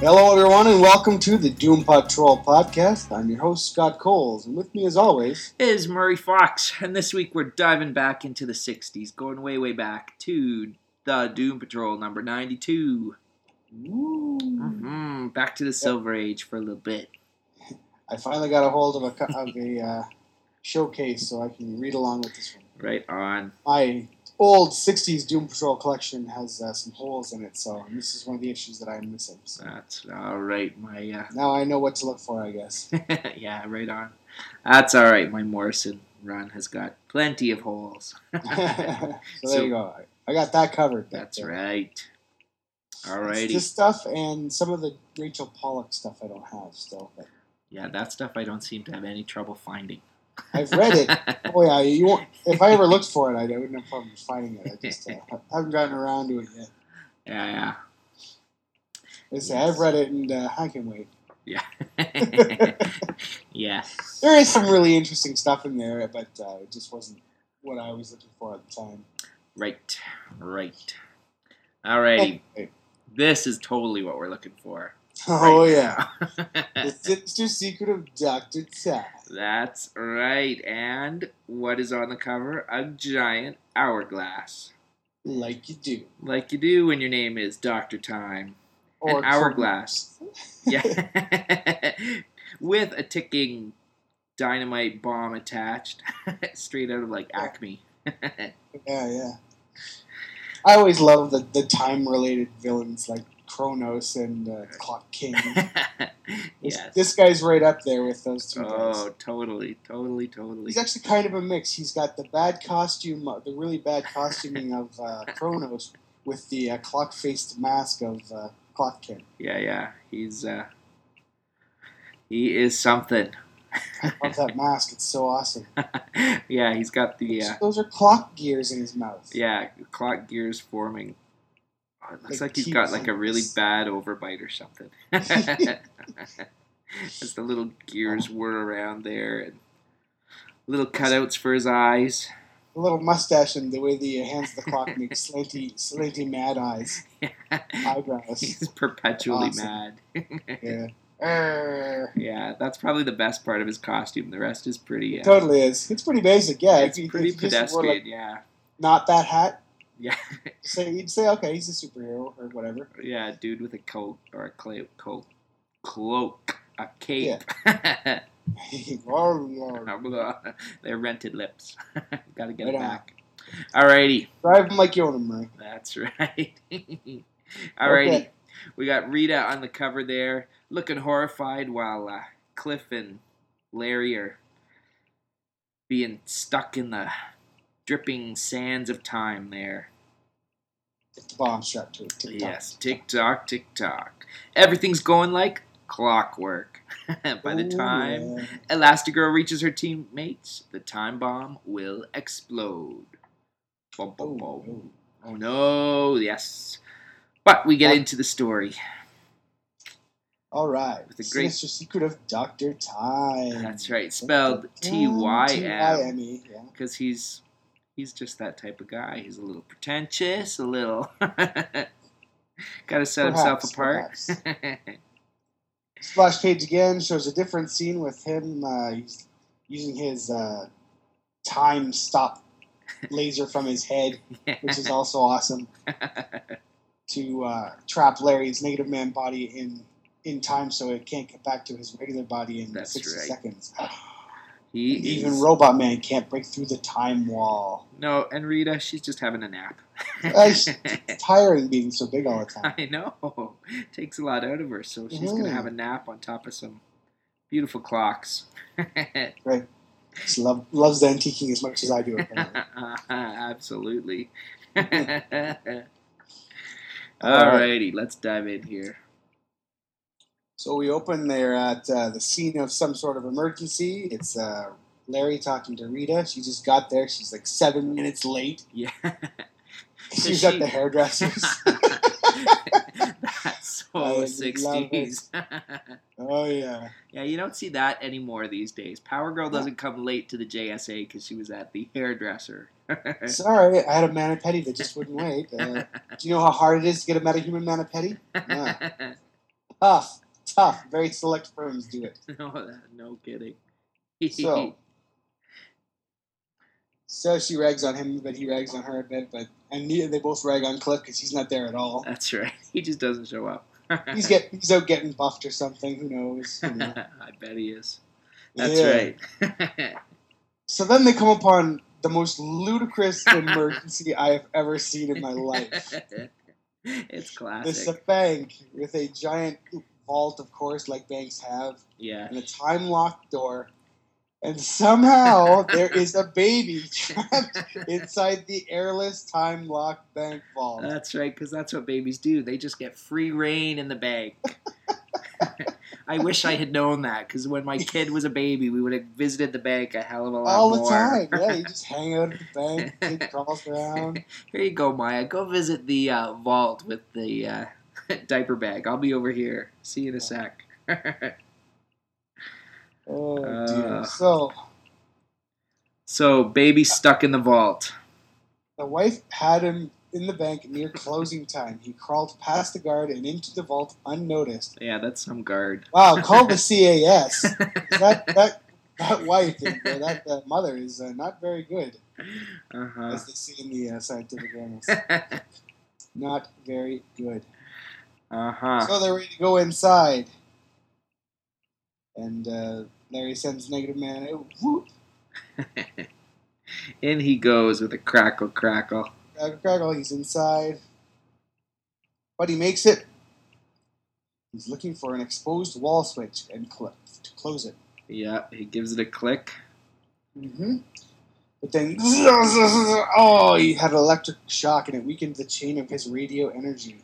Hello, everyone, and welcome to the Doom Patrol podcast. I'm your host, Scott Coles, and with me, as always, is Murray Fox, and this week we're diving back into the 60s, going way, way back to the Doom Patrol number 92. Mm-hmm. Back to the Silver Age for a little bit. I finally got a hold of a, of a uh, showcase so I can read along with this one. Right on. My old 60s Doom Patrol collection has uh, some holes in it, so this is one of the issues that I'm missing. So That's all right. My uh, now I know what to look for, I guess. yeah, right on. That's all right. My Morrison run has got plenty of holes. so there So- you go. I got that covered. That's uh, right. All righty. This stuff and some of the Rachel Pollack stuff I don't have still, but Yeah, that stuff I don't seem to have any trouble finding. I've read it. Oh yeah, you won't. If I ever looked for it, I wouldn't have problems finding it. I just uh, haven't gotten around to it yet. yeah, yeah. Say I've read it and uh, I can wait. Yeah. yeah. There is some really interesting stuff in there, but uh, it just wasn't what I was looking for at the time. Right. Right. Alrighty. Anyway. This is totally what we're looking for. Oh right yeah, the sinister secret of Doctor Ty. That's right. And what is on the cover? A giant hourglass. Like you do. Like you do when your name is Dr. Tyme. Or An hourglass. Yeah. With a ticking dynamite bomb attached. Straight out of like Acme. yeah, yeah. I always love the, the time related villains like Chronos and uh, Clock King. This, yes. this guy's right up there with those two guys. Oh, totally, totally, totally. He's actually kind of a mix. He's got the bad costume, uh, the really bad costuming of uh, Chronos with the uh, clock-faced mask of uh, Clock King. Yeah, yeah. He's uh he is something. I love that mask. It's so awesome. yeah, he's got the uh Those are clock gears in his mouth. yeah, clock gears forming. Oh, it looks Like like he's got like a really bad overbite or something. As the little gears whir around there and little cutouts for his eyes. A little mustache and the way the hands of the clock make slanty, slanty mad eyes, eyebrows. he's perpetually Awesome. mad. Yeah. Yeah, that's probably the best part of his costume. The rest is pretty uh, Totally is. It's pretty basic, yeah. it's pretty if you wore, pedestrian, like, yeah. not that hat, Yeah. say you'd say, okay, he's a superhero or whatever. Yeah, dude with a coat or a cla- coat, cloak, a cape. They're rented lips. Gotta get Right it on. back. Alrighty, Drive him like you own him, Murray. that's right. Alrighty, Okay. we got Rita on the cover there, looking horrified while uh, Cliff and Larry are being stuck in the dripping sands of time there. Bomb strapped to it. Tick-tock. Yes, tick tock, tick tock. Everything's going like clockwork. By the Ooh, time yeah. Elastigirl reaches her teammates, the time bomb will explode. Boom, Ooh, boom. ooh. Oh no, yes. But we get into the story. All right. With the great- Sinister Secret of Doctor Tyme. That's right, spelled T Y M. Because he's he's just that type of guy. He's a little pretentious, a little gotta set himself apart. Splash page again shows a different scene with him. Uh, he's using his uh, time stop laser from his head, which is also awesome, to uh, trap Larry's negative man body in in time so it can't get back to his regular body in That's 60 right. seconds. He Even is, Robot Man can't break through the time wall. No, and Rita, she's just having a nap. Uh, she's tiring being so big all the time. I know. It Takes a lot out of her, so she's gonna Mhm. have a nap on top of some beautiful clocks. Right. She love, loves the antiquing as much as I do. Apparently. Absolutely. Alrighty, let's dive in here. So we open there at uh, the scene of some sort of emergency. It's uh, Larry talking to Rita. She just got there. She's like seven minutes late. Yeah. She's she- at the hairdressers. That's so I love it. sixties. oh yeah. yeah, you don't see that anymore these days. Power Girl doesn't come late to the JSA because she was at the hairdresser. Sorry, I had a manipedi that just wouldn't wait. Uh, do you know how hard it is to get a metahuman manipedi? Yeah. Tough, tough. Very select firms do it. no, no kidding. So, so she rags on him, but he rags on her a bit. But and they both rag on Cliff because he's not there at all. That's right. He just doesn't show up. He's get he's out getting buffed or something. Who knows? You know. I bet he is. That's Yeah. right. So then they come upon the most ludicrous emergency I have ever seen in my life. it's It's classic. a bank with a giant vault, of course, like banks have, Yeah. and a time locked door. And somehow there is a baby trapped inside the airless time locked bank vault. That's right, because that's what babies do. They just get free reign in the bank. I wish I had known that, because when my kid was a baby, we would have visited the bank a hell of a lot All the time. Yeah, you just hang out at the bank, kid crawls around. Here you go, Maya. Go visit the uh, vault with the uh, diaper bag. I'll be over here. See you in a sec. Oh dear. Uh. So so, baby stuck in the vault. the wife had him in the bank near closing time. He crawled past the guard and into the vault unnoticed. Yeah, that's some guard. Wow, call the CAS. that that that wife, or that, that mother, is uh, not very good, Uh-huh. as they say in the uh, scientific annals. Not very good. Uh huh. So they're ready to go inside, and uh, Larry sends Negative Man. Whoop, In he goes with a crackle crackle. crackle, crackle. He's inside, but he makes it. He's looking for an exposed wall switch and cl- to close it. Yeah, he gives it a click. Mm-hmm. But then, oh, he had an electric shock and it weakened the chain of his radio energy.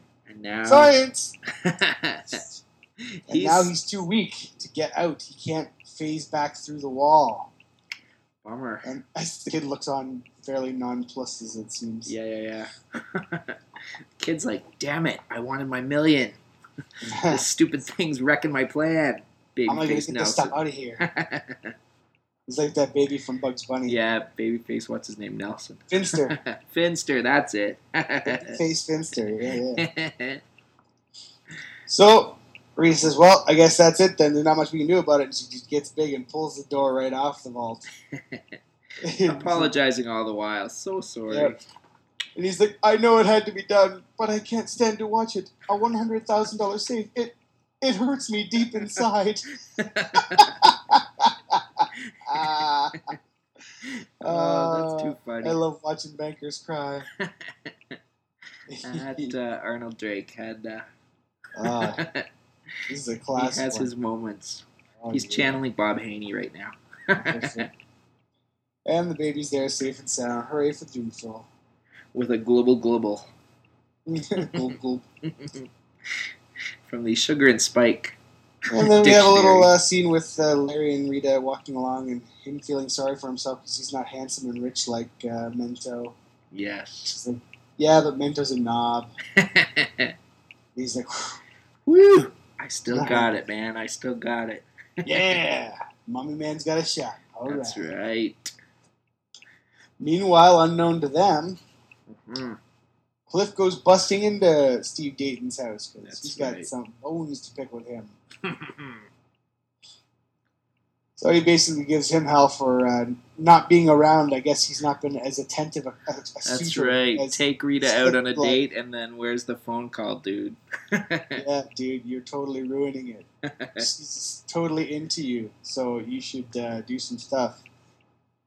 Now Science! And he's, now he's too weak to get out. He can't phase back through the wall. bummer. And as the kid looks on, fairly nonplussed as it seems. Yeah, yeah, yeah. Kid's like, damn it, I wanted my million. This stupid thing's wrecking my plan. Baby I'm gonna get this stuff out of here. He's like that baby from Bugs Bunny. yeah, baby face, what's his name? Nelson. Finster. Finster, that's it. Face Finster. Yeah, yeah. So, Rita says, Well, I guess that's it then. There's not much we can do about it. And she just gets big and pulls the door right off the vault. Apologizing all the while. So sorry. Yep. And he's like, I know it had to be done, but I can't stand to watch it. A one hundred thousand dollar save. It it hurts me deep inside. Oh, that's too Uh, funny. I love watching bankers cry. that uh, Arnold Drake had. Uh, Ah, this is a he has one. his moments. Oh, He's yeah. channeling Bob Haney right now. and the baby's there, safe and sound. Hooray for Doomful. With a global global from the Sugar and Spike. And then we have a little uh, scene with uh, Larry and Rita walking along, and him feeling sorry for himself because he's not handsome and rich like uh, Mento. Yes. Like, "Yeah, but Mento's a knob." He's like, Woo! I still got it, man. I still got it. "Yeah, Mommy Man's got a shot." All right. That's right. Meanwhile, unknown to them, Mhm. Cliff goes busting into Steve Dayton's house because he's got right. some bones to pick with him. So he basically gives him hell for uh, not being around. I guess he's not been as attentive a, a, That's right. Take Rita out on a like- date, and then where's the phone call, dude? yeah, dude, you're totally ruining it. She's totally into you, so you should uh, do some stuff.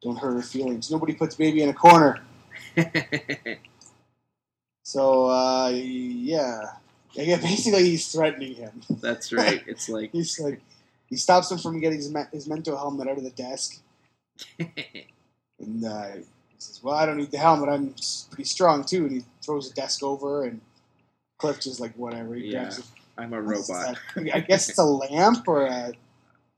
Don't hurt her feelings. Nobody puts baby in a corner. So uh, yeah, yeah. Basically, he's threatening him. That's right. It's like He's like, he stops him from getting his, me- his mental helmet out of the desk, and uh, he says, "Well, I don't need the helmet. I'm pretty strong too." And he throws the desk over, and Cliff just like whatever. He Yeah. grabs it. I'm a robot. I guess it's a lamp or a,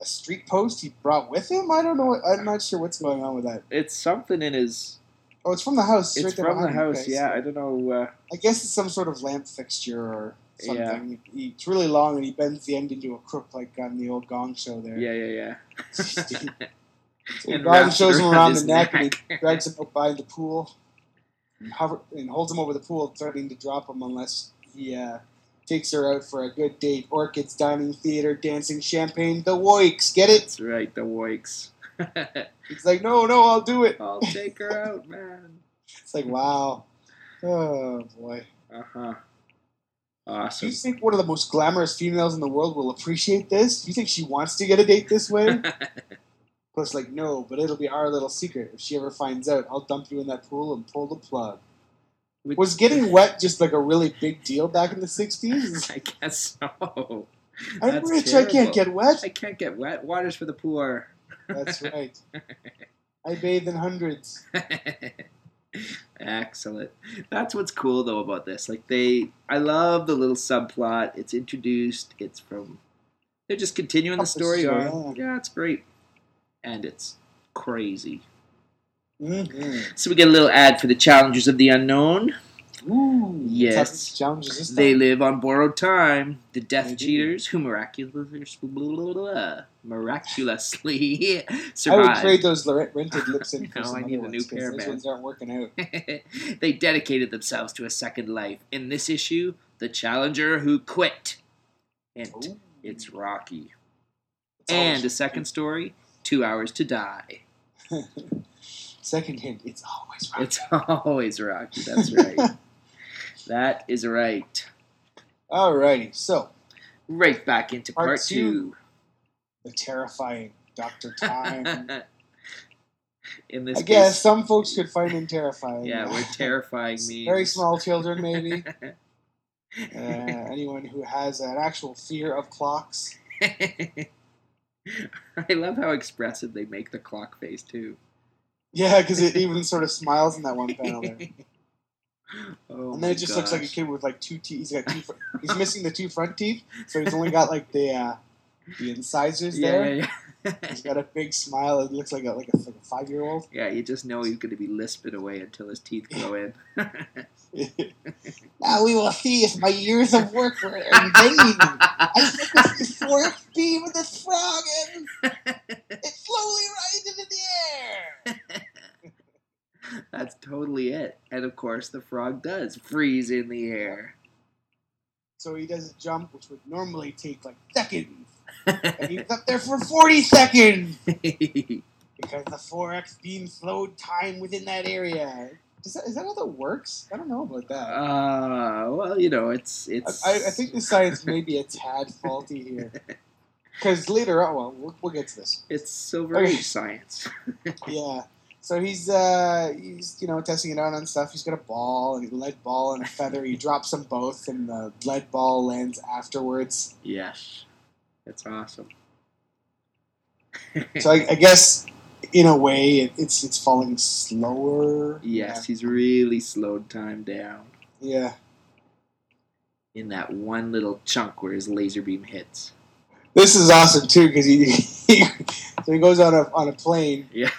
a street post he brought with him. I don't know. I'm not sure what's going on with that. It's something in his. Oh, it's from the house. It's right there from the house. Yeah, I don't know. Uh, I guess it's some sort of lamp fixture or Yeah. something. He, it's really long and he bends the end into a crook like on the old Gong Show there. yeah, yeah, yeah. he And grabs shows him around the neck, and he drags him up by the pool and, hover, and holds him over the pool, threatening to drop him unless he uh, takes her out for a good date. Orchids, dining theater, dancing, champagne, the Woiks. Get it? That's right, the Woiks. He's like, no, no, I'll do it. I'll take her out, man. It's like, wow. Oh, boy. Uh huh. Awesome. Do you think one of the most glamorous females in the world will appreciate this? Do you think she wants to get a date this way? Plus, like, no, but it'll be our little secret. If she ever finds out, I'll dump you in that pool and pull the plug. Which- Was getting wet just like a really big deal back in the 60s? I guess so. I'm That's rich, I can't get wet. I can't get wet. Water's for the poor. That's right. I bathe in hundreds. Excellent. That's what's cool though about this. Like they, I love the little subplot. It's introduced. It's from. They're just continuing the story on. Yeah, it's great, and it's crazy. Mm-hmm. So we get a little ad for the challengers of the unknown. Ooh, Yes. what type of challenges this They live on borrowed time. The Death do. Cheaters, who miraculously, miraculously I would trade those rented lips in for No, I need a new pair, man. ones aren't working out. they dedicated themselves to a second life. In this issue, the challenger who quit. And Ooh. it's Rocky. It's And a second story, Two Hours to Die. Second hint, it's always right. It's always Rocky. That's right. That is right. Alrighty, so Right back into Part part, two. the terrifying Doctor Time. In this I guess case, some folks could find him terrifying. yeah, we're terrifying me. Very small children, maybe. Uh, anyone who has an actual fear of clocks. I love how expressive they make the clock face too. Yeah, because it even sort of smiles in that one panel there. Oh And then it just looks like a kid with like two teeth. He's got two. fr- He's missing the two front teeth, so he's only got like the uh, the incisors Yeah, there. yeah, He's yeah. got a big smile. It looks like a like a, like a five year old. yeah, you just know he's going to be lisping away until his teeth grow in. now we will see if my years of work were in vain. I took this euphoric beam with this frog and it slowly rises into the air. That's totally it. And of course, the frog does freeze in the air. So he does a jump, which would normally take like seconds. And he was up there for 40 seconds because the 4x beam slowed time within that area. Is that, is that how that works? I don't know about that. uh, well, you know, it's it's. I, I think the science may be a tad faulty here. Because later on, well, well, we'll get to this. it's Silver Okay. Age science. Yeah. So he's uh he's you know testing it out on stuff. He's got a ball and a lead ball and a feather. He drops them both, and the lead ball lands afterwards. yes, that's awesome. So I, I guess in a way it, it's it's falling slower. yes, he's really slowed time down Yeah. in that one little chunk where his laser beam hits. This is awesome too because he, he so he goes on a on a plane. Yeah.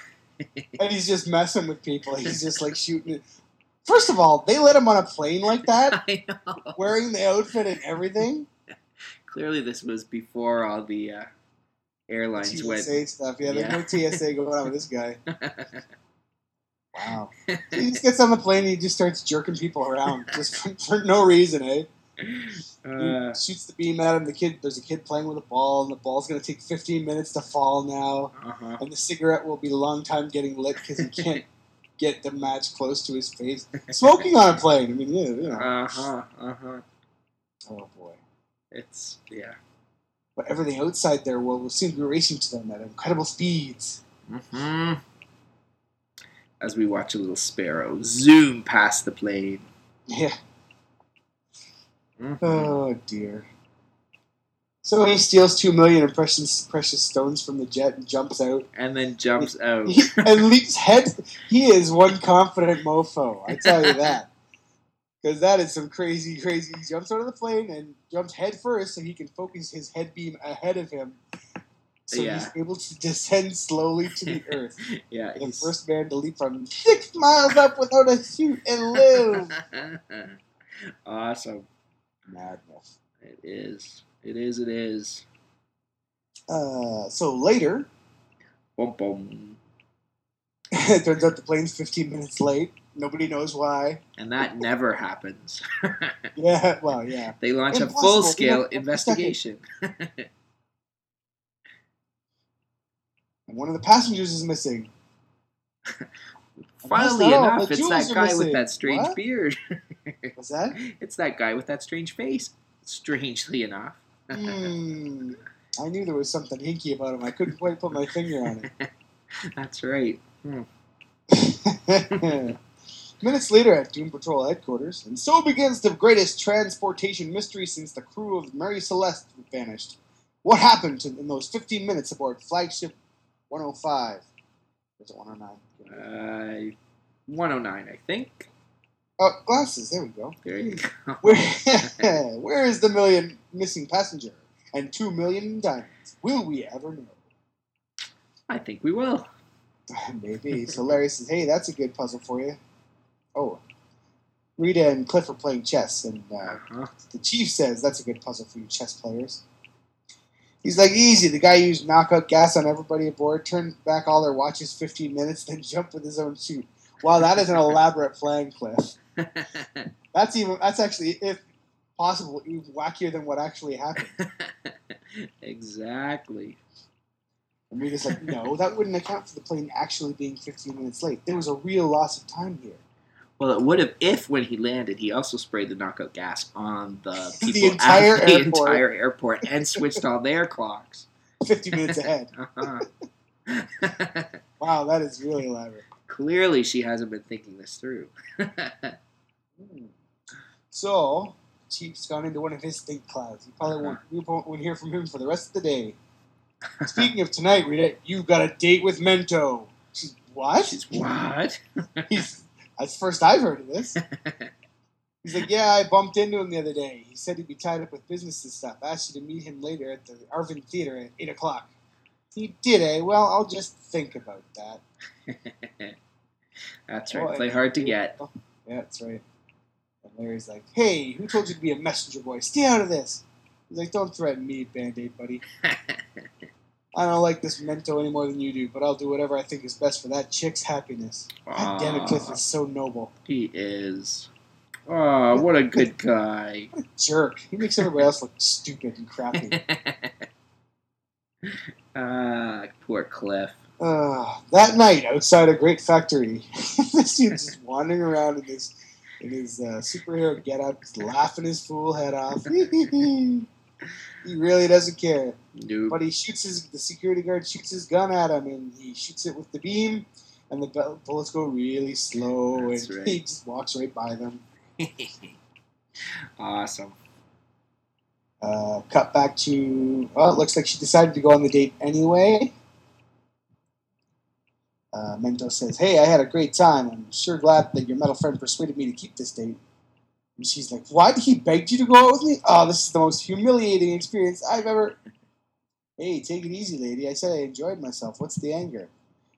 And he's just messing with people. He's just like shooting. It. First of all, they let him on a plane like that, I know. wearing the outfit and everything. Clearly, this was before all the uh, airlines TSA went. stuff. Yeah, there's no TSA going on with this guy. Wow. he just gets on the plane and he just starts jerking people around just for, for no reason, eh? Uh, shoots the beam at him. The kid, there's a kid playing with a ball, and the ball's going to take 15 minutes to fall now. uh-huh. And the cigarette will be a long time getting lit because he can't get the match close to his face. Smoking on a plane. I mean, yeah, you know. Uh-huh. Uh-huh. Oh boy. It's yeah. But everything outside their world will seem to be racing to them at incredible speeds. hmm As we watch a little sparrow zoom past the plane. Yeah. Mhm. Oh dear. So he steals two million in precious precious stones from the jet and jumps out And then jumps out. and leaps head. He is one confident mofo. I tell you that. Because that is some crazy, crazy. He jumps out of the plane and jumps head first so he can focus his head beam ahead of him. So Yeah. he's able to descend slowly to the earth. yeah, The he's first man to leap from six miles up without a chute and live. awesome. Madness. It is. It is. It is. Uh, so later, Boom, boom. it turns out the plane's 15 minutes late. Nobody knows why. And that never happens. Yeah, well, yeah. they launch a full scale investigation. And one of the passengers is missing. Funnily all, enough, it's that guy with that strange What? beard. What's that? it's that guy with that strange face. Strangely enough. Hmm. I knew there was something hinky about him. I couldn't quite put my finger on it. That's right. it. Minutes later at Doom Patrol headquarters, and so begins the greatest transportation mystery since the crew of Mary Celeste vanished. What happened in those 15 minutes aboard flagship 105? Or is it 109? Uh, 109, I think. Oh, glasses. There we go. There you go. Where, where is the million missing passenger and two million diamonds? Will we ever know? I think we will. Maybe. So Larry says, "Hey, that's a good puzzle for you." Oh, Rita and Cliff are playing chess, and uh, Uh-huh. the chief says, "That's a good puzzle for you chess players." He's like, "Easy." The guy used knockout gas on everybody aboard, turned back all their watches 15 minutes, then jumped with his own chute. Wow, that is an elaborate plan, Cliff. That's even. That's actually, if possible, even wackier than what actually happened. exactly. And we just like, "No, that wouldn't account for the plane actually being 15 minutes late. There was a real loss of time here." Well, it would have if when he landed, he also sprayed the knockout gas on the The people entire at the airport. entire airport and switched all their clocks. 50 minutes ahead. Uh-huh. Wow, that is really elaborate. Clearly, she hasn't been thinking this through. Hmm. So, Chief's gone into one of his think clouds. You probably won't, won't, won't hear from him for the rest of the day. Speaking of tonight, Rita, you've got a date with Mento. She's, what? She's what? He's, that's first I've heard of this. He's like, yeah, I bumped into him the other day. He said he'd be tied up with business and stuff. I Asked you to meet him later at the Arvin Theater at 8 o'clock. He did, eh? Well, I'll just think about that. That's Well, right. Play and- hard to get. Yeah, that's right. And Larry's like, hey, who told you to be a messenger boy? Stay out of this. He's like, don't threaten me, Band Aid buddy. I don't like this Mento any more than you do, but I'll do whatever I think is best for that chick's happiness. God damn it, Cliff is so noble. He is. Oh, what a good guy. What a jerk. He makes everybody else look stupid and crappy. ah, poor Cliff. Uh, that night, outside a great factory, this dude's just wandering around in his in his uh, superhero getup, just laughing his fool head off. He really doesn't care. Nope. But he shoots his the security guard shoots his gun at him, and he shoots it with the beam, and the bullets go really slow, That's and right. he just walks right by them. awesome. Uh, cut back to well, it looks like she decided to go on the date anyway. Uh, Mento says, "Hey, I had a great time. I'm sure glad that your metal friend persuaded me to keep this date." And she's like, "What? He begged you to go out with me? Oh, this is the most humiliating experience I've ever." Hey, take it easy, lady. I said I enjoyed myself. What's the anger?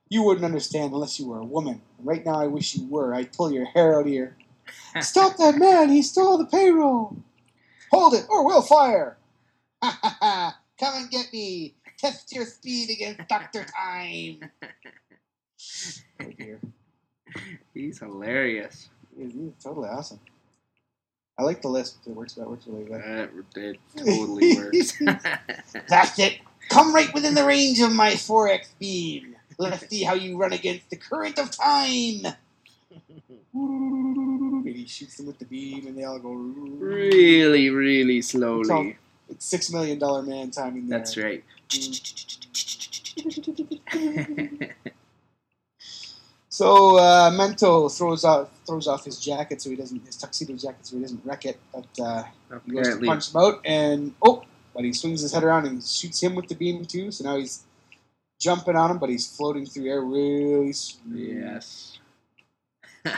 You wouldn't understand unless you were a woman. Right now, I wish you were. I'd pull your hair out of your. Stop that man! He stole the payroll. Hold it, or we'll fire. Ha ha ha! Come and get me. Test your speed against Doctor Tyme. Oh dear. He's hilarious. Is totally awesome. I like the list. It works. That works really well. That it totally works. That's it. Come right within the range of my 4x beam. Let's see how you run against the current of time. And he shoots them with the beam, and they all go. really, really slowly. It's six million dollar man timing there. That's right. Mm. So uh, Mento throws off throws off his jacket so he doesn't his tuxedo jacket so he doesn't wreck it. But uh, he goes to punch him out, and oh, but he swings his head around and shoots him with the beam too. So now he's jumping on him, but he's floating through air really. smooth. yes.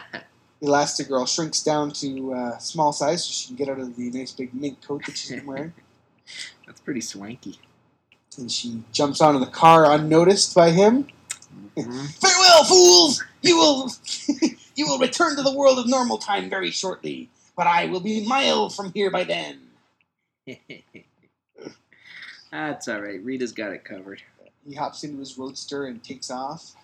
Elastigirl shrinks down to uh, small size so she can get out of the nice big mink coat that she's been wearing. That's pretty swanky. and she jumps onto the car unnoticed by him. Mhm. Farewell, fools! You will, you will return to the world of normal time very shortly, but I will be miles from here by then. That's all right. Rita's got it covered. He hops into his roadster and takes off.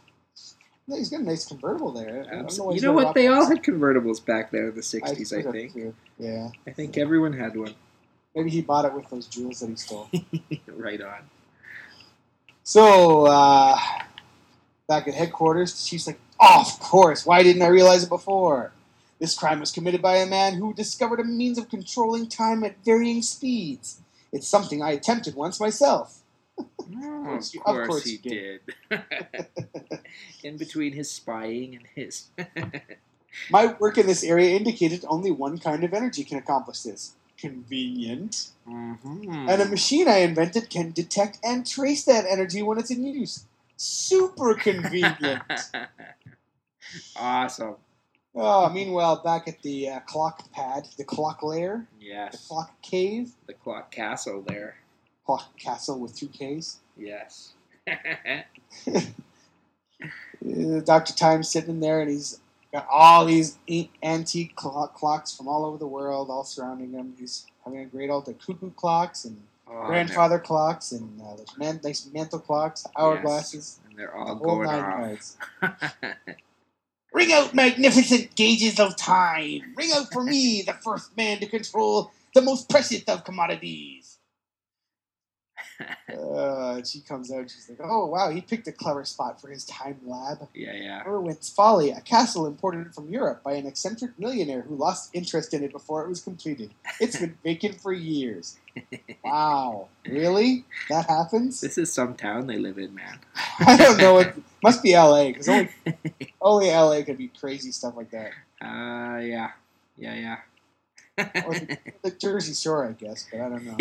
Yeah, he's got a nice convertible there. I Abs- You know what? They all had convertibles back there in the '60s. I, forgot think. Yeah, I think everyone had one. maybe he bought it with those jewels that he stole. right on. So, uh, back at headquarters, she's like, oh, of course, why didn't I realize it before? This crime was committed by a man who discovered a means of controlling time at varying speeds. It's something I attempted once myself. Course of you- of course, course he you did. in between his spying and his. My work in this area indicated only one kind of energy can accomplish this. Convenient. Mhm. And a machine I invented can detect and trace that energy when it's in use. Super convenient. awesome. oh, meanwhile, back at the uh, clock pad, the clock lair, yes, the clock cave, The clock castle there. clock castle with two Ks. Yes. Uh, Dr. Tyme's sitting there and he's got all these antique clock clocks from all over the world all surrounding him. He's having a great old the cuckoo clocks and Oh, grandfather clocks and uh, those man- nice mantle clocks, hourglasses, And they're all whole going nine off. Ring out magnificent gauges of time. Ring out for me, the first man to control the most precious of commodities. Uh, and she comes out and she's like, oh, wow, he picked a clever spot for his time lab. yeah, yeah. Irwin's Folly, a castle imported from Europe by an eccentric millionaire who lost interest in it before it was completed. It's been vacant for years. Wow. Really? That happens? This is some town they live in, man. I don't know. It must be LA, because only, only LA could be crazy stuff like that. Uh, yeah. Yeah, Or yeah. the Jersey Shore, I guess, but I don't know.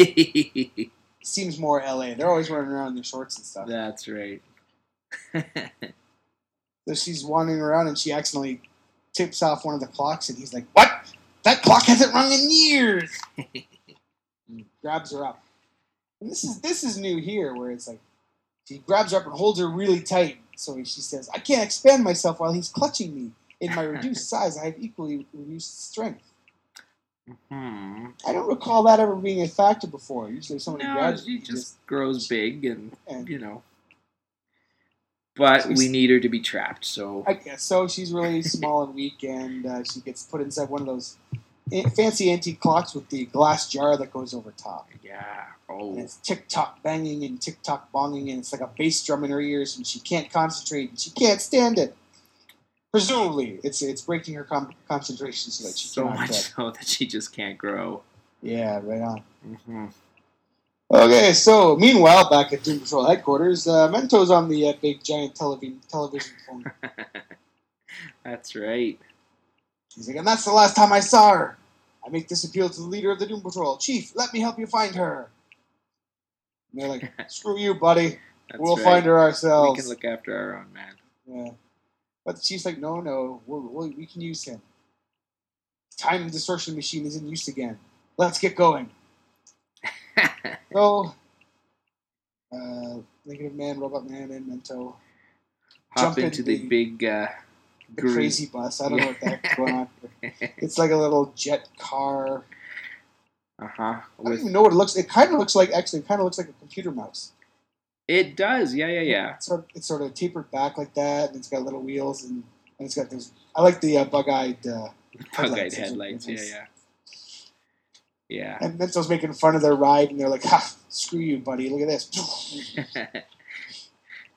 Seems more LA. They're always running around in their shorts and stuff. That's right. So she's wandering around and she accidentally tips off one of the clocks, and he's like, What? That clock hasn't rung in years! grabs her up. And this is this is new here, where it's like he grabs her up and holds her really tight. So she says, I can't expand myself while he's clutching me. In my reduced size, I have equally reduced strength. Hmm. I don't recall that ever being a factor before. Usually somebody No, grabs she just grows big and, and you know. But we need her to be trapped, so. I guess so. She's really small and weak, and uh, she gets put inside one of those fancy antique clocks with the glass jar that goes over top. Yeah. And Oh. it's tick tock banging and tick tock bonging, and it's like a bass drum in her ears, and she can't concentrate, and she can't stand it. Presumably, it's it's breaking her com- concentration so that she So much so that she just can't grow. yeah, right on. hmm Okay, so meanwhile, back at Doom Patrol headquarters, uh, Mento's on the uh, big giant television television phone. That's right. He's like, and that's the last time I saw her. I make this appeal to the leader of the Doom Patrol. Chief, let me help you find her. And they're like, screw you, buddy. That's we'll right. find her ourselves. We can look after our own man. yeah. But the chief's like, no, no, we'll, we'll, we can use him. Time distortion machine is in use again. Let's get going. So, uh, Negative Man, Robot Man, and Mento. Hop Jump into the, the- big uh, The crazy bus. I don't know what heck's going on. here. It's like a little jet car. Uh huh. I don't even know what it looks. It kind of looks like actually, it kind of looks like a computer mouse. It does. Yeah, yeah, yeah. It's sort, it's sort of tapered back like that, and it's got little wheels, and, and it's got those. I like the uh, bug-eyed. Uh, Bug-eyed Headlights, headlights. Yeah, yeah. Yeah. and Mento's making fun of their ride, and they're like, "Ha, screw you, buddy! Look at this."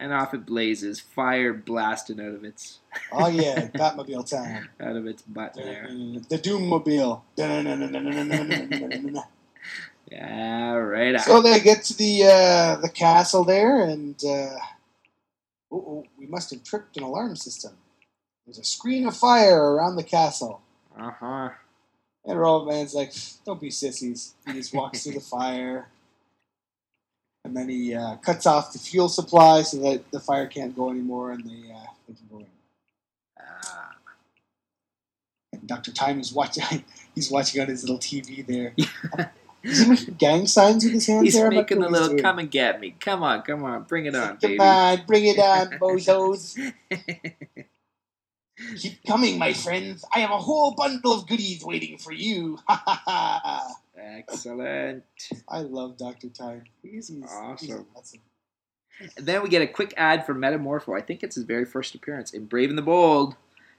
and off it blazes, fire blasting out of its oh yeah, Batmobile time. out of its butt there. The Doommobile. Yeah, right. So they get to the uh, the castle there, and uh, oh, we must have tripped an alarm system. There's a screen of fire around the castle. Uh huh. And Robot Man's like, "Don't be sissies." He just walks through the fire, and then he uh, cuts off the fuel supply so that the fire can't go anymore, and they uh, they can go in. Ah. And Doctor Tyme is watching. he's watching on his little TV there. Is he making gang signs with his hands He's there? Making the little come and get me. Come on, come on, bring it on, Come baby. on, bring it on, bozos. Keep coming, my friends. I have a whole bundle of goodies waiting for you. Ha ha ha. Excellent. I love Dr. Tyme. He's He's, he's awesome. awesome. And then we get a quick ad for Metamorpho. I think it's his very first appearance in Brave and the Bold.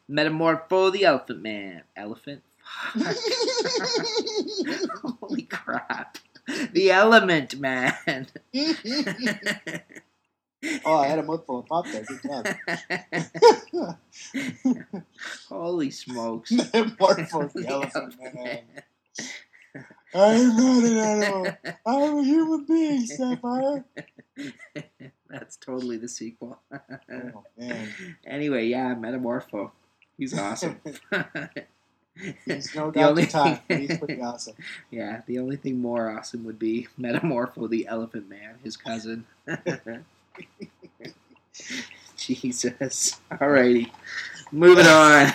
Metamorpho the Elephant Man. Elephant? Holy crap. The Element Man. oh, I had a mouthful of pop there. Good job. Holy smokes. Metamorpho the elephant man. I'm not an animal. I'm a human being, Sapphire. That's totally the sequel. Oh, man. anyway, yeah, Metamorpho. He's awesome. He's no doubt The Dr. only Time, but thing- he's pretty awesome. yeah, the only thing more awesome would be Metamorpho the Elephant Man, his cousin. Jesus. Alrighty. Moving on.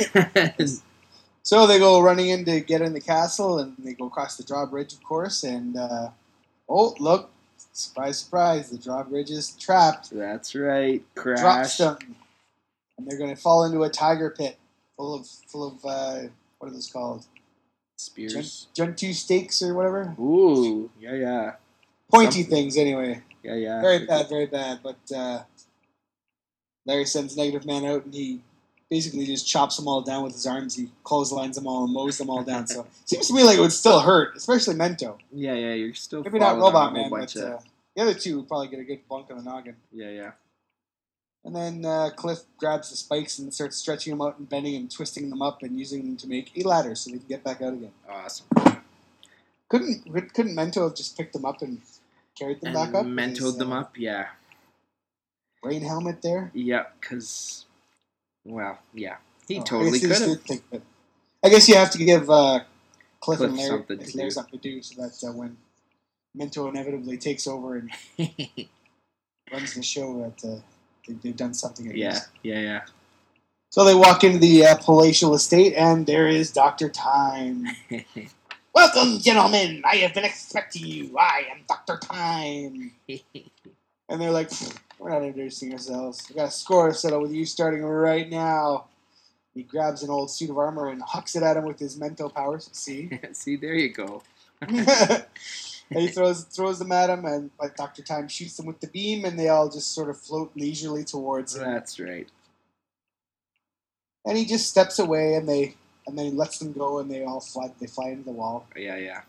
So they go running in to get in the castle, and they go across the drawbridge, of course. And uh, oh, look! Surprise, surprise! The drawbridge is trapped. That's right. Drop Crash. stone, and they're going to fall into a tiger pit full of full of uh, what are those called? Spears. Gentoo stakes or whatever. Ooh. Yeah, yeah. Pointy Something. things, anyway. Yeah, yeah. Very bad, very bad. But uh, Larry sends Negative Man out, and he basically just chops them all down with his arms. He clotheslines them all and mows them all down. So seems to me like it would still hurt, especially Mento. Yeah, yeah. You're still Maybe not Robot Man, but of- uh, the other two would probably get a good bunk on the noggin. yeah, yeah. And then uh, Cliff grabs the spikes and starts stretching them out and bending and twisting them up and using them to make a ladder so they can get back out again. Awesome. Couldn't couldn't Mento have just picked them up and carried them back up? And mentoed them up. Yeah. Rain helmet there. Yeah, because, well, yeah. He Oh, totally could have. I guess you have to give uh, Cliff, Cliff and Larry something to Larry do. something to do so that uh, when Mento inevitably takes over and runs the show, at. uh, they've done something. At yeah, least. yeah, So they walk into the uh, palatial estate, and there is Doctor Tyme. Welcome, gentlemen. I have been expecting you. I am Doctor Tyme. And they're like, we're not introducing ourselves. We got a score to settle with you starting right now. He grabs an old suit of armor and hucks it at him with his mental powers. See? See, there you go. And he throws throws them at him, and like Doctor Tyme shoots them with the beam, and they all just sort of float leisurely towards him. That's right. And he just steps away, and they and then he lets them go, and they all fly. They fly into the wall, Yeah, yeah.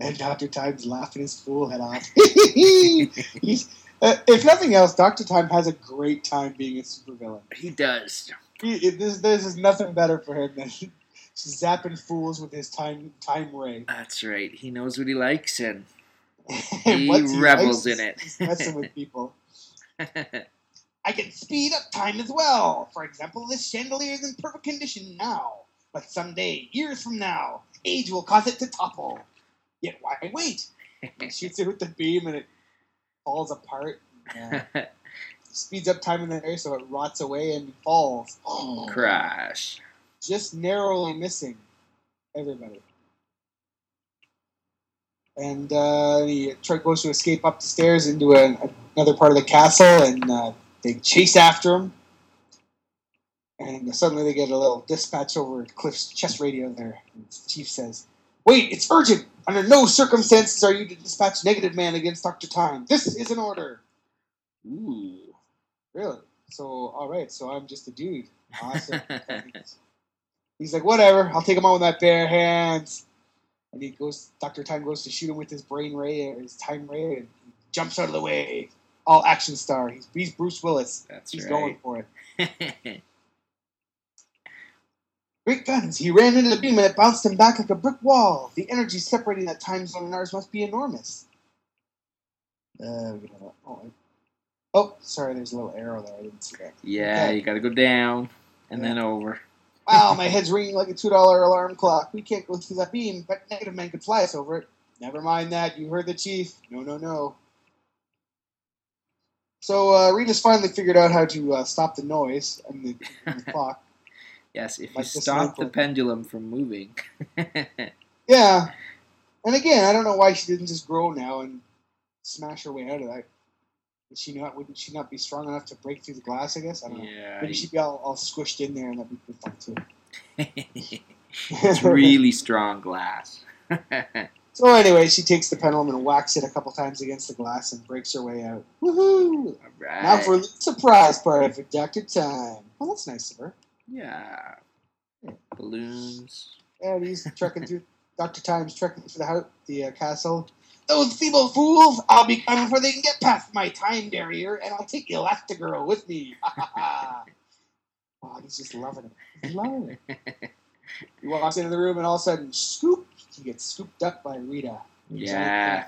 and Doctor Tyme's laughing his fool head off. He's uh, if nothing else, Doctor Tyme has a great time being a supervillain. He does. He, it, this, this is nothing better for him than zapping fools with his time time ray. That's right. He knows what he likes, and He revels likes in it. is messing with people. I can speed up time as well. For example, this chandelier is in perfect condition now, but someday, years from now, age will cause it to topple. Yet why wait? He shoots it with the beam and it falls apart. Yeah. Speeds up time in the air so it rots away and falls. Oh, Crash. just narrowly missing everybody. And uh, he try, goes to escape up the stairs into a, another part of the castle, and uh, they chase after him. And suddenly they get a little dispatch over Cliff's chest radio there. And the chief says, Wait, it's urgent! Under no circumstances are you to dispatch Negative Man against Dr. Tyme. This is an order. Ooh. Really? So, alright, so I'm just a dude. Awesome. He's like, whatever, I'll take him on with my bare hands. And he goes, Dr. Tyme goes to shoot him with his brain ray, or his time ray, and he jumps out of the way. All action star. He's, he's Bruce Willis. That's He's right. going for it. Great guns. He ran into the beam and it bounced him back like a brick wall. The energy separating that time zone and ours must be enormous. Uh, oh, oh, sorry, there's a little arrow there. I didn't see that. yeah, Okay. you got to go down and then over. Wow, my head's ringing like a two dollar alarm clock. We can't go through that beam, but Negative Man could fly us over it. Never mind that. You heard the chief. No, no, no. So uh, Regis finally figured out how to uh, stop the noise and the, and the clock. Yes, if you Like this stop the pendulum from moving. Yeah. And again, I don't know why she didn't just grow now and smash her way out of that. Would she not? Wouldn't she not be strong enough to break through the glass? I guess I don't know. yeah, Maybe she'd be all, all squished in there, and that'd be fun too. it's really strong glass. So anyway, she takes the pendulum and whacks it a couple times against the glass and breaks her way out. Woohoo! Now for the surprise part of Doctor Tyme. Well, that's nice of her. Yeah. Balloons. And he's trekking through. Doctor Tyme's trekking through the house, the uh, castle. Those feeble fools! I'll be coming before they can get past my time barrier, and I'll take Elastigirl with me. oh, he's just loving it. He's loving it. He walks into the room, and all of a sudden, scoop! He gets scooped up by Rita. Yeah.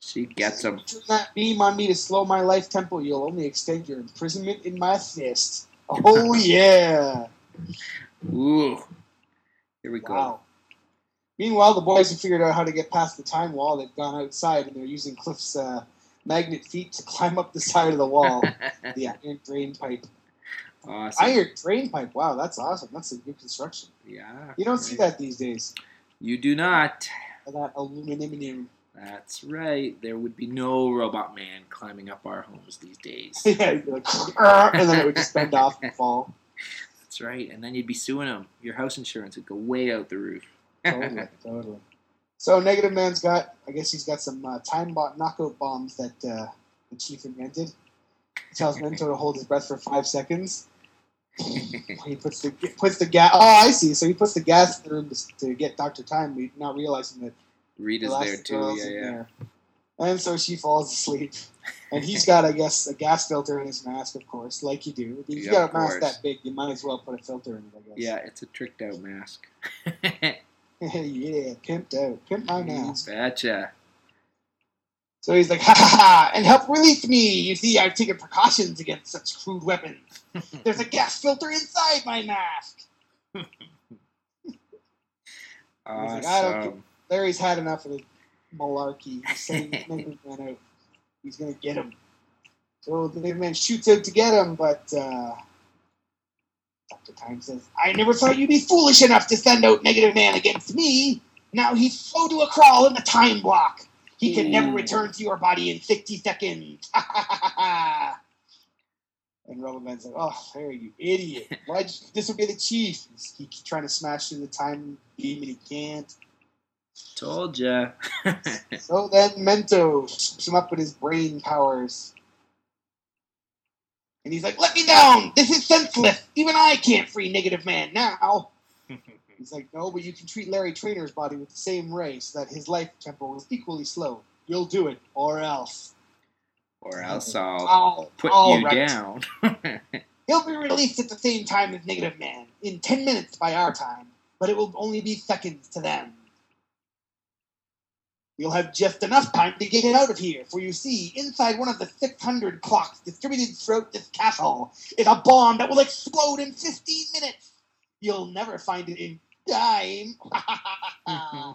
She gets him. Turn that beam on me to slow my life tempo. You'll only extend your imprisonment in my fist. Oh yeah! Ooh. Here we go. Meanwhile, the boys have figured out how to get past the time wall. They've gone outside and they're using Cliff's uh, magnet feet to climb up the side of the wall. the iron drain pipe. awesome. Iron drain pipe. Wow, that's awesome. That's a good construction. Yeah. You don't see that these days. You do not. That aluminum. That's right. There would be no robot man climbing up our homes these days. yeah, you'd be like, and then it would just bend off and fall. That's right. And then you'd be suing them. Your house insurance would go way out the roof. Totally, totally. So Negative Man's got, I guess he's got some uh, time bot knockout bombs that uh, the chief invented. He tells Mento to hold his breath for five seconds. He puts the puts the gas. Oh, I see. So he puts the gas in the room to, to get Doctor Tyme, but not realizing that Reed is there too. Yeah, yeah. there. And so she falls asleep. And he's got, I guess, a gas filter in his mask, of course, like you do. If you've Yeah, got a mask course. that big, you might as well put a filter in it, I guess. Yeah, it's a tricked out mask. yeah, pimped out. Pimp my mask. Betcha. So he's like, ha ha ha, and help release me. You see, I've taken precautions against such crude weapons. There's a gas filter inside my mask. like, I don't Larry's had enough of the malarkey. He's sending Negative Man out. He's gonna get him. So the Negative Man shoots out to get him, but uh, Dr. Tyme says, I never thought you'd be foolish enough to send out Negative Man against me. Now he's slow to a crawl in the time block. He can never hmm. return to your body in 60 seconds. and Rubber Man's like, oh, Larry, you idiot. Why'd you disobey the chief? He's, trying to smash through the time beam and he can't. Told ya. So then Mento him up with his brain powers. And he's like, let me down! This is senseless! Even I can't free Negative Man now! He's like, no, but you can treat Larry Trainer's body with the same ray so that his life tempo is equally slow. You'll do it, or else. or else I'll I'll put all you right. down. He'll be released at the same time as Negative Man, in 10 minutes by our time, but it will only be seconds to them. You'll have just enough time to get it out of here, for you see, inside one of the 600 clocks distributed throughout this castle is a bomb that will explode in 15 minutes. You'll never find it in time. I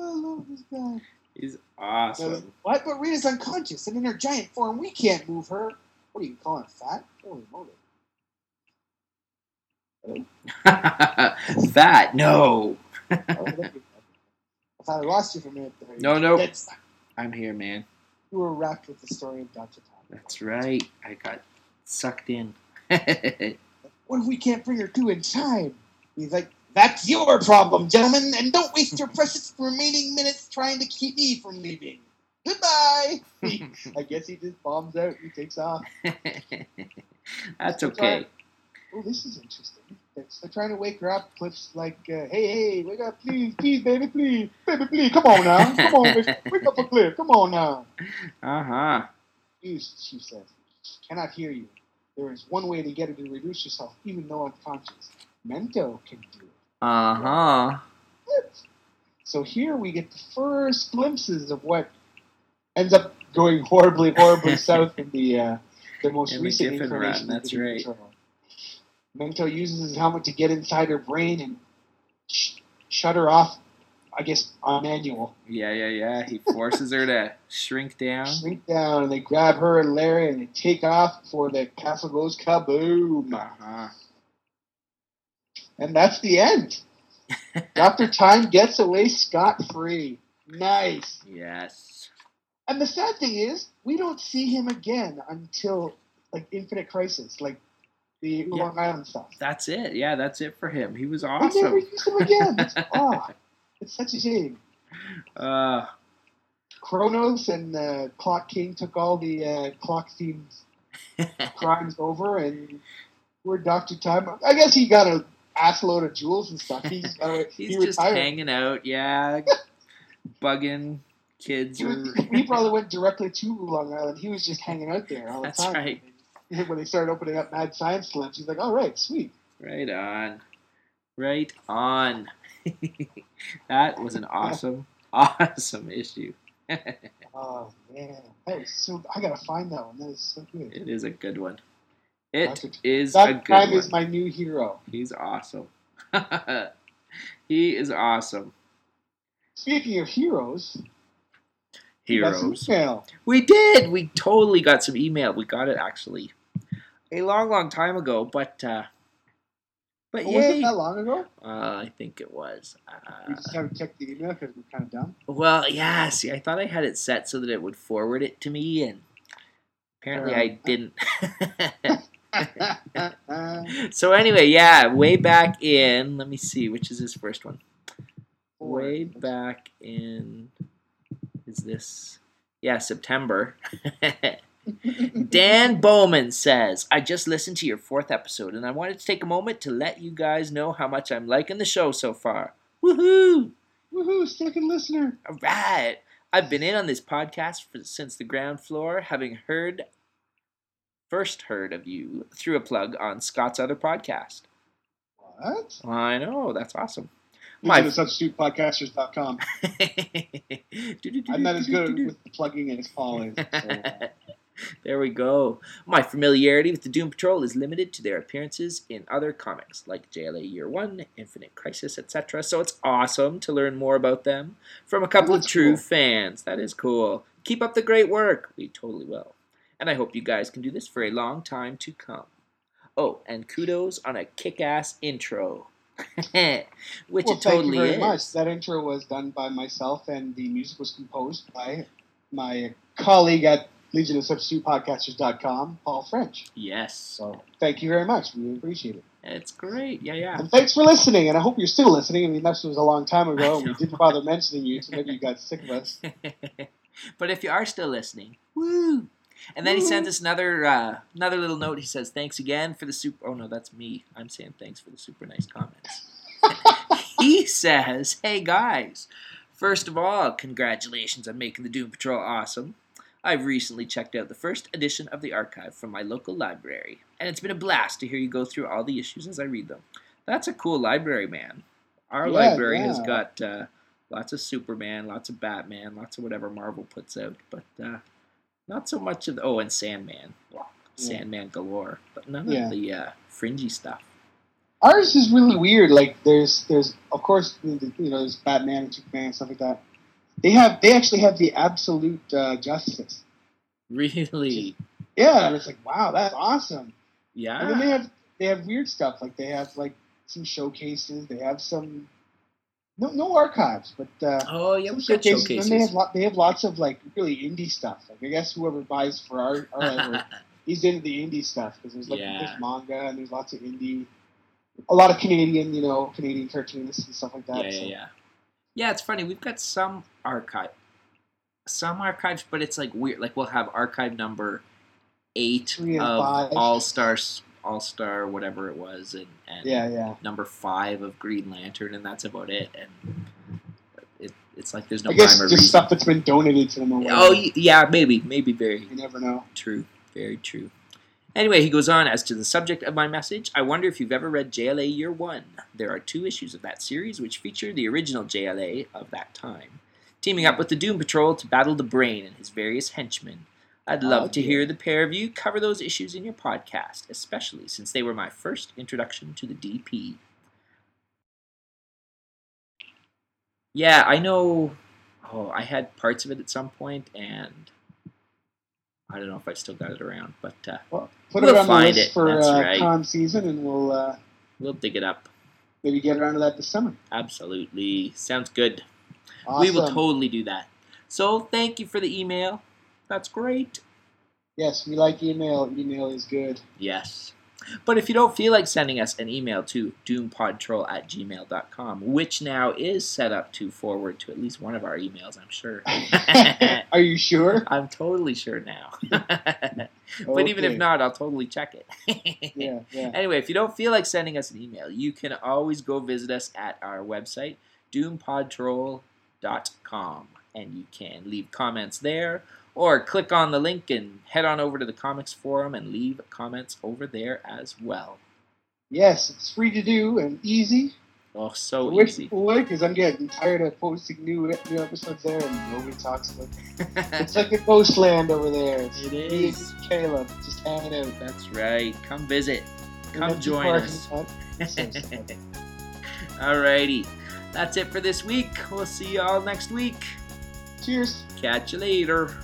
love this guy. He's Now, awesome. What? But Rita's unconscious, and in her giant form, we can't move her. What are you calling her fat? Holy moly. that no. Oh, there you go. I thought I lost you for a minute there. No, no. That's, I'm here, man. you were wrapped with the story of. Tom. That's right. I got sucked in. What if we can't bring her to in time? He's like, that's your problem, gentlemen, and don't waste your precious remaining minutes trying to keep me from leaving. Goodbye. He- I guess he just bombs out. He takes off. That's okay. Oh, this is interesting. They're, they're trying to wake her up. Cliff's like, uh, hey, hey, wake up, please, please, baby, please, baby, please, come on now, come on, wake, wake up a Cliff, come on now. Uh huh. She says, cannot hear you. There is one way to get her to reduce herself, even though unconscious. Mento can do it. Uh huh. So here we get the first glimpses of what ends up going horribly, horribly south in the uh, the most In the recent Giffen run, incarnation. that's right. Patrol. Mento uses his helmet to get inside her brain and sh- shut her off I guess, on manual. Yeah, yeah, yeah. He forces her to shrink down. Shrink down, and they grab her and Larry, and they take off before the castle goes kaboom. Uh-huh. And that's the end. Dr. Tyme gets away scot free. Nice. Yes. And the sad thing is, we don't see him again until like Infinite Crisis, like the Yeah. Long Island stuff. That's it. Yeah, that's it for him. He was awesome. We never awesome. use him again. It's, oh, it's such a shame. Uh, Chronos and uh, Clock King took all the uh, clock themed crimes over, and we're Doctor Tyme. I guess he got a ass load of jewels and stuff. He's, uh, he's he just retired. hanging out. Yeah, bugging kids. He, Or, he probably went directly to Long Island. He was just hanging out there all the That's time. right. When they started opening up Mad Science labs. he's like, "All right, sweet." right on. Right on. that was an awesome, awesome issue. Oh man, that was so. I gotta find that one. That is so good. It is a good one. It Doctor- is a That good time one. is my new hero. He's awesome. he is awesome. Speaking of heroes, we got some Heroes. email. We did. We totally got some email. We got it actually a long, long time ago. But uh, but Oh, was it that long ago? Uh, I think it was. We Uh, just haven't checked the email because we're kind of dumb. well, yeah. See, I thought I had it set so that it would forward it to me, and apparently Uh, I didn't. so anyway, yeah, way back in. Let me see, which is his first one. Way back in. Is this? Yeah, September. Dan Bowman says, I just listened to your fourth episode and I wanted to take a moment to let you guys know how much I'm liking the show so far. Woohoo! Woohoo! Second listener. All right. I've been in on this podcast for, since the ground floor, having heard, first heard of you through a plug on Scott's other podcast. What? I know, that's awesome. My My- substitutepodcasters.com. I'm not as good with plugging as Paul is. So. there we go. My familiarity with the Doom Patrol is limited to their appearances in other comics like JLA Year One, Infinite Crisis, etc. So it's awesome to learn more about them from a couple of true cool. fans. That is cool. Keep up the great work. We totally will. And I hope you guys can do this for a long time to come. Oh, and kudos on a kick ass intro. Which well, it thank you totally very is. much. That intro was done by myself, and the music was composed by my colleague at Legion of Substitute Podcasters.com, Paul French. Yes. So thank you very much. We appreciate it. It's great. Yeah, yeah. And thanks for listening, and I hope you're still listening. I mean, that was a long time ago, and We didn't bother mentioning you, so maybe you got sick of us. but if you are still listening, woo! And then he sends us another uh, another little note. He says, "Thanks again for the super." Oh no, that's me. I'm saying thanks for the super nice comments. he says, "Hey guys, first of all, congratulations on making the Doom Patrol awesome. I've recently checked out the first edition of the archive from my local library, and it's been a blast to hear you go through all the issues as I read them. That's a cool library, man. Our Yeah, library has got uh, lots of Superman, lots of Batman, lots of whatever Marvel puts out, but uh, not so much of the, oh, and Sandman, Sandman galore, but none Yeah. of the uh, fringy stuff. Ours is really weird. Like, there's, there's, of course, you know, there's Batman and Superman and stuff like that. They have, they actually have the absolute uh, justice. Really, Yeah, and it's like, wow, that's awesome. yeah. And then they have, they have weird stuff. Like, they have like some showcases. They have some, no, no archives, but uh, oh yeah, some we good showcases. they have, lot, they have lots of like really indie stuff. Like, I guess whoever buys for our, our library, he's into the indie stuff because there's like Yeah. there's manga and there's lots of indie, a lot of Canadian, you know, Canadian cartoonists and stuff like that. yeah, yeah, so. yeah. Yeah, it's funny. We've got some archive, some archives, but it's like weird. Like we'll have archive number eight Three of. All Stars, All Star, whatever it was, and, and Yeah, yeah. number five of Green Lantern, and that's about it. And it, it's like there's no I guess rhyme or just reason. stuff that's been donated to them. Oh yeah, maybe, maybe very you never know. True, very true. Anyway, he goes on as to the subject of my message. I wonder if you've ever read JLA Year One. There are two issues of that series which feature the original JLA of that time, teaming up with the Doom Patrol to battle the Brain and his various henchmen. I'd love Oh, to hear the pair of you cover those issues in your podcast, especially since they were my first introduction to the DP. Yeah, I know. Oh, I had parts of it at some point, and I don't know if I still got it around, but uh, Well, put We'll it on the find list it, for that's uh, right. con season, and we'll uh, we'll dig it up. maybe get around to that this summer. Absolutely, sounds good. Awesome. We will totally do that. So thank you for the email. That's great. yes, we like email. Email is good. Yes. But if you don't feel like sending us an email to doompodtrol at gmail.com, which now is set up to forward to at least one of our emails, I'm sure. Are you sure? I'm totally sure now. but even if not, I'll totally check it. yeah, yeah. Anyway, if you don't feel like sending us an email, you can always go visit us at our website, doompodtrol.com, and you can leave comments there or click on the link and head on over to the comics forum and leave comments over there as well. Yes, it's free to do and easy. Oh, so Which easy. because I'm getting tired of posting new new episodes there and nobody talks about it. It's like a ghost land over there. It's It me is. and Caleb just hanging out. That's right. Come visit. Come join us. Alrighty. That's it for this week. We'll see you all next week. Cheers. Catch you later.